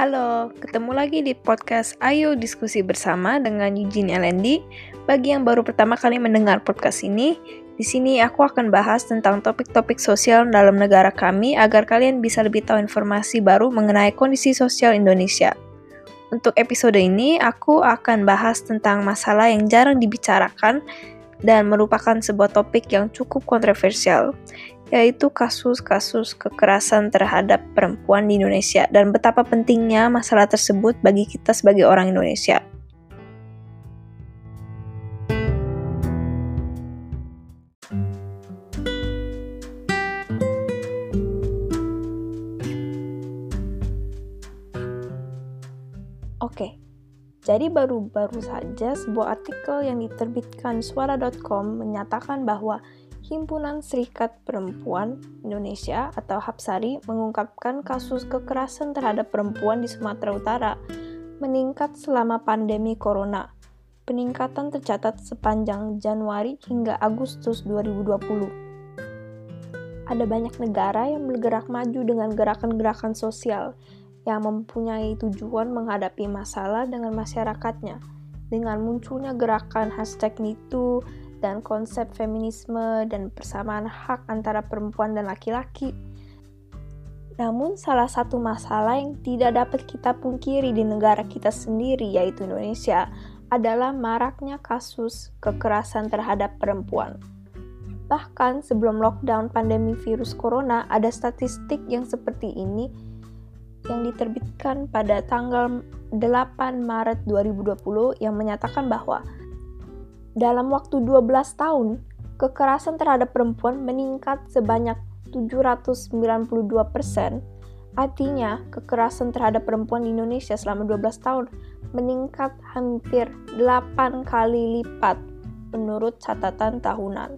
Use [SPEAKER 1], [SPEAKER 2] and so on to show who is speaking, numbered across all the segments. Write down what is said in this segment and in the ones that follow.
[SPEAKER 1] Halo, ketemu lagi di podcast Ayo Diskusi Bersama dengan Eugene Elendi. Bagi yang baru pertama kali mendengar podcast ini, di sini aku akan bahas tentang topik-topik sosial dalam negara kami agar kalian bisa lebih tahu informasi baru mengenai kondisi sosial Indonesia. Untuk episode ini, aku akan bahas tentang masalah yang jarang dibicarakan dan merupakan sebuah topik yang cukup kontroversial, yaitu kasus-kasus kekerasan terhadap perempuan di Indonesia dan betapa pentingnya masalah tersebut bagi kita sebagai orang Indonesia. Oke, jadi baru-baru saja sebuah artikel yang diterbitkan suara.com menyatakan bahwa Himpunan Serikat Perempuan Indonesia atau Hapsari mengungkapkan kasus kekerasan terhadap perempuan di Sumatera Utara meningkat selama pandemi corona. Peningkatan tercatat sepanjang Januari hingga Agustus 2020. Ada banyak negara yang bergerak maju dengan gerakan-gerakan sosial yang mempunyai tujuan menghadapi masalah dengan masyarakatnya. Dengan munculnya gerakan hashtag MeToo, dan konsep feminisme dan persamaan hak antara perempuan dan laki-laki. Namun, salah satu masalah yang tidak dapat kita pungkiri di negara kita sendiri, yaitu Indonesia, adalah maraknya kasus kekerasan terhadap perempuan. Bahkan sebelum lockdown pandemi virus corona, ada statistik yang seperti ini yang diterbitkan pada tanggal 8 Maret 2020 yang menyatakan bahwa dalam waktu 12 tahun, kekerasan terhadap perempuan meningkat sebanyak 792 persen. Artinya, kekerasan terhadap perempuan di Indonesia selama 12 tahun meningkat hampir 8 kali lipat menurut catatan tahunan.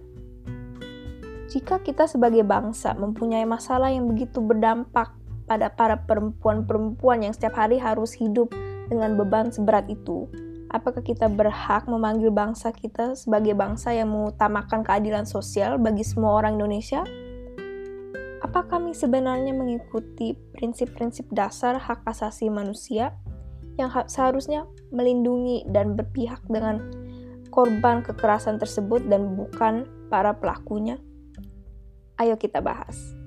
[SPEAKER 1] Jika kita sebagai bangsa mempunyai masalah yang begitu berdampak pada para perempuan-perempuan yang setiap hari harus hidup dengan beban seberat itu, apakah kita berhak memanggil bangsa kita sebagai bangsa yang mengutamakan keadilan sosial bagi semua orang Indonesia? Apa kami sebenarnya mengikuti prinsip-prinsip dasar hak asasi manusia yang seharusnya melindungi dan berpihak dengan korban kekerasan tersebut dan bukan para pelakunya? Ayo kita bahas.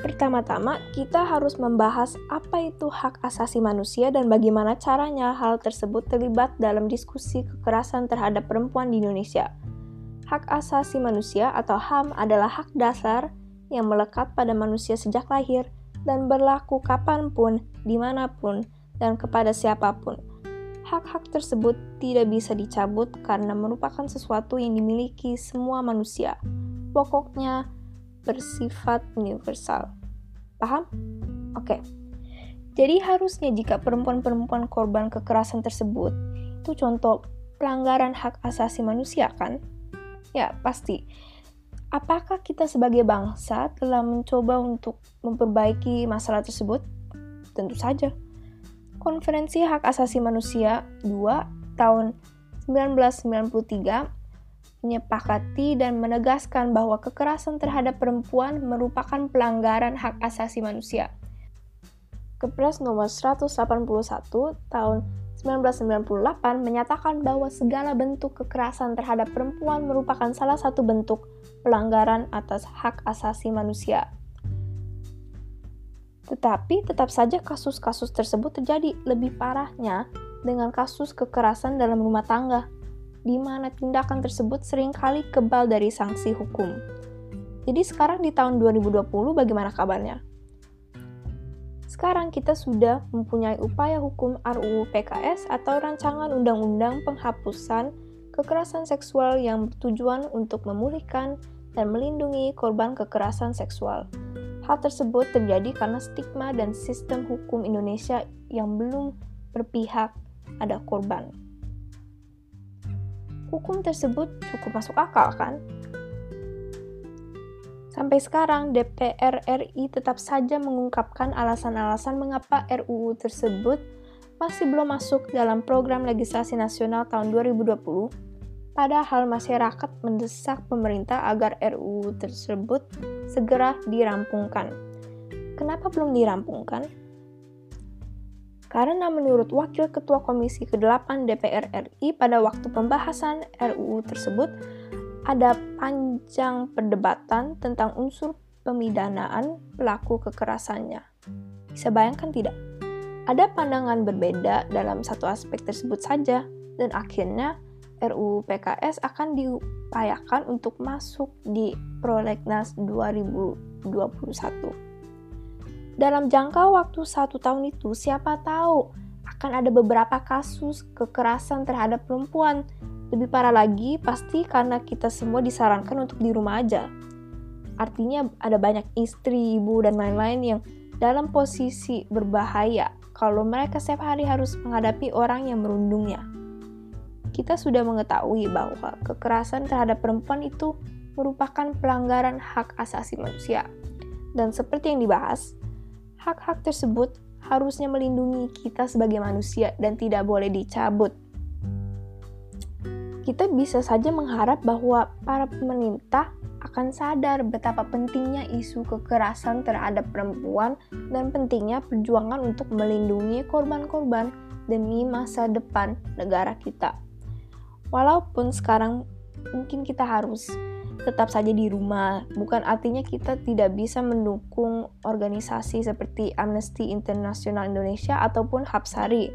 [SPEAKER 1] Pertama-tama, kita harus membahas apa itu hak asasi manusia dan bagaimana caranya hal tersebut terlibat dalam diskusi kekerasan terhadap perempuan di Indonesia. Hak asasi manusia atau HAM adalah hak dasar yang melekat pada manusia sejak lahir dan berlaku kapan pun, di mana pun, dan kepada siapa pun. Hak-hak tersebut tidak bisa dicabut karena merupakan sesuatu yang dimiliki semua manusia. Pokoknya, bersifat universal. Paham? Oke. Jadi harusnya jika perempuan-perempuan korban kekerasan tersebut itu contoh pelanggaran hak asasi manusia kan? Ya, pasti. Apakah kita sebagai bangsa telah mencoba untuk memperbaiki masalah tersebut? Tentu saja. Konferensi Hak Asasi Manusia 2 tahun 1993 menyepakati dan menegaskan bahwa kekerasan terhadap perempuan merupakan pelanggaran hak asasi manusia. Kepres nomor 181 tahun 1998 menyatakan bahwa segala bentuk kekerasan terhadap perempuan merupakan salah satu bentuk pelanggaran atas hak asasi manusia. Tetapi tetap saja kasus-kasus tersebut terjadi lebih parahnya dengan kasus kekerasan dalam rumah tangga di mana tindakan tersebut sering kali kebal dari sanksi hukum. Jadi sekarang di tahun 2020 bagaimana kabarnya? Sekarang kita sudah mempunyai upaya hukum RUU PKS atau rancangan undang-undang penghapusan kekerasan seksual yang bertujuan untuk memulihkan dan melindungi korban kekerasan seksual. Hal tersebut terjadi karena stigma dan sistem hukum Indonesia yang belum berpihak ada korban hukum tersebut cukup masuk akal kan? Sampai sekarang, DPR RI tetap saja mengungkapkan alasan-alasan mengapa RUU tersebut masih belum masuk dalam program legislasi nasional tahun 2020, padahal masyarakat mendesak pemerintah agar RUU tersebut segera dirampungkan. Kenapa belum dirampungkan? Karena menurut Wakil Ketua Komisi ke-8 DPR RI pada waktu pembahasan RUU tersebut, ada panjang perdebatan tentang unsur pemidanaan pelaku kekerasannya. Bisa bayangkan tidak? Ada pandangan berbeda dalam satu aspek tersebut saja, dan akhirnya RUU PKS akan diupayakan untuk masuk di Prolegnas 2021. Dalam jangka waktu satu tahun itu, siapa tahu akan ada beberapa kasus kekerasan terhadap perempuan. Lebih parah lagi, pasti karena kita semua disarankan untuk di rumah aja. Artinya ada banyak istri, ibu, dan lain-lain yang dalam posisi berbahaya kalau mereka setiap hari harus menghadapi orang yang merundungnya kita sudah mengetahui bahwa kekerasan terhadap perempuan itu merupakan pelanggaran hak asasi manusia. Dan seperti yang dibahas, hak-hak tersebut harusnya melindungi kita sebagai manusia dan tidak boleh dicabut. Kita bisa saja mengharap bahwa para pemerintah akan sadar betapa pentingnya isu kekerasan terhadap perempuan dan pentingnya perjuangan untuk melindungi korban-korban demi masa depan negara kita. Walaupun sekarang mungkin kita harus tetap saja di rumah, bukan artinya kita tidak bisa mendukung organisasi seperti Amnesty International Indonesia ataupun Hapsari.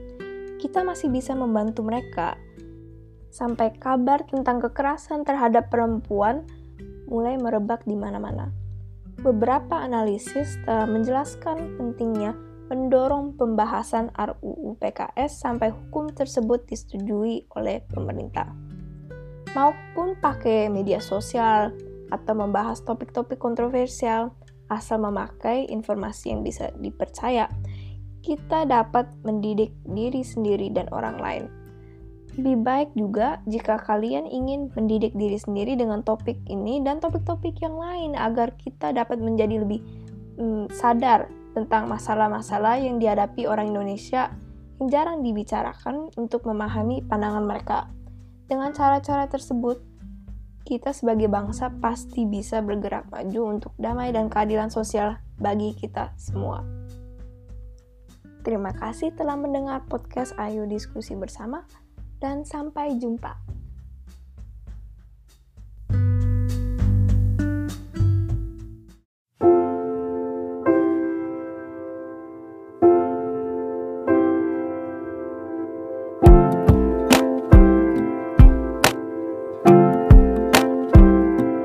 [SPEAKER 1] Kita masih bisa membantu mereka sampai kabar tentang kekerasan terhadap perempuan mulai merebak di mana-mana. Beberapa analisis telah menjelaskan pentingnya mendorong pembahasan RUU PKS sampai hukum tersebut disetujui oleh pemerintah. Maupun pakai media sosial atau membahas topik-topik kontroversial asal memakai informasi yang bisa dipercaya, kita dapat mendidik diri sendiri dan orang lain. Lebih baik juga jika kalian ingin mendidik diri sendiri dengan topik ini dan topik-topik yang lain agar kita dapat menjadi lebih hmm, sadar tentang masalah-masalah yang dihadapi orang Indonesia yang jarang dibicarakan untuk memahami pandangan mereka. Dengan cara-cara tersebut, kita sebagai bangsa pasti bisa bergerak maju untuk damai dan keadilan sosial bagi kita semua. Terima kasih telah mendengar podcast Ayo Diskusi Bersama dan sampai jumpa.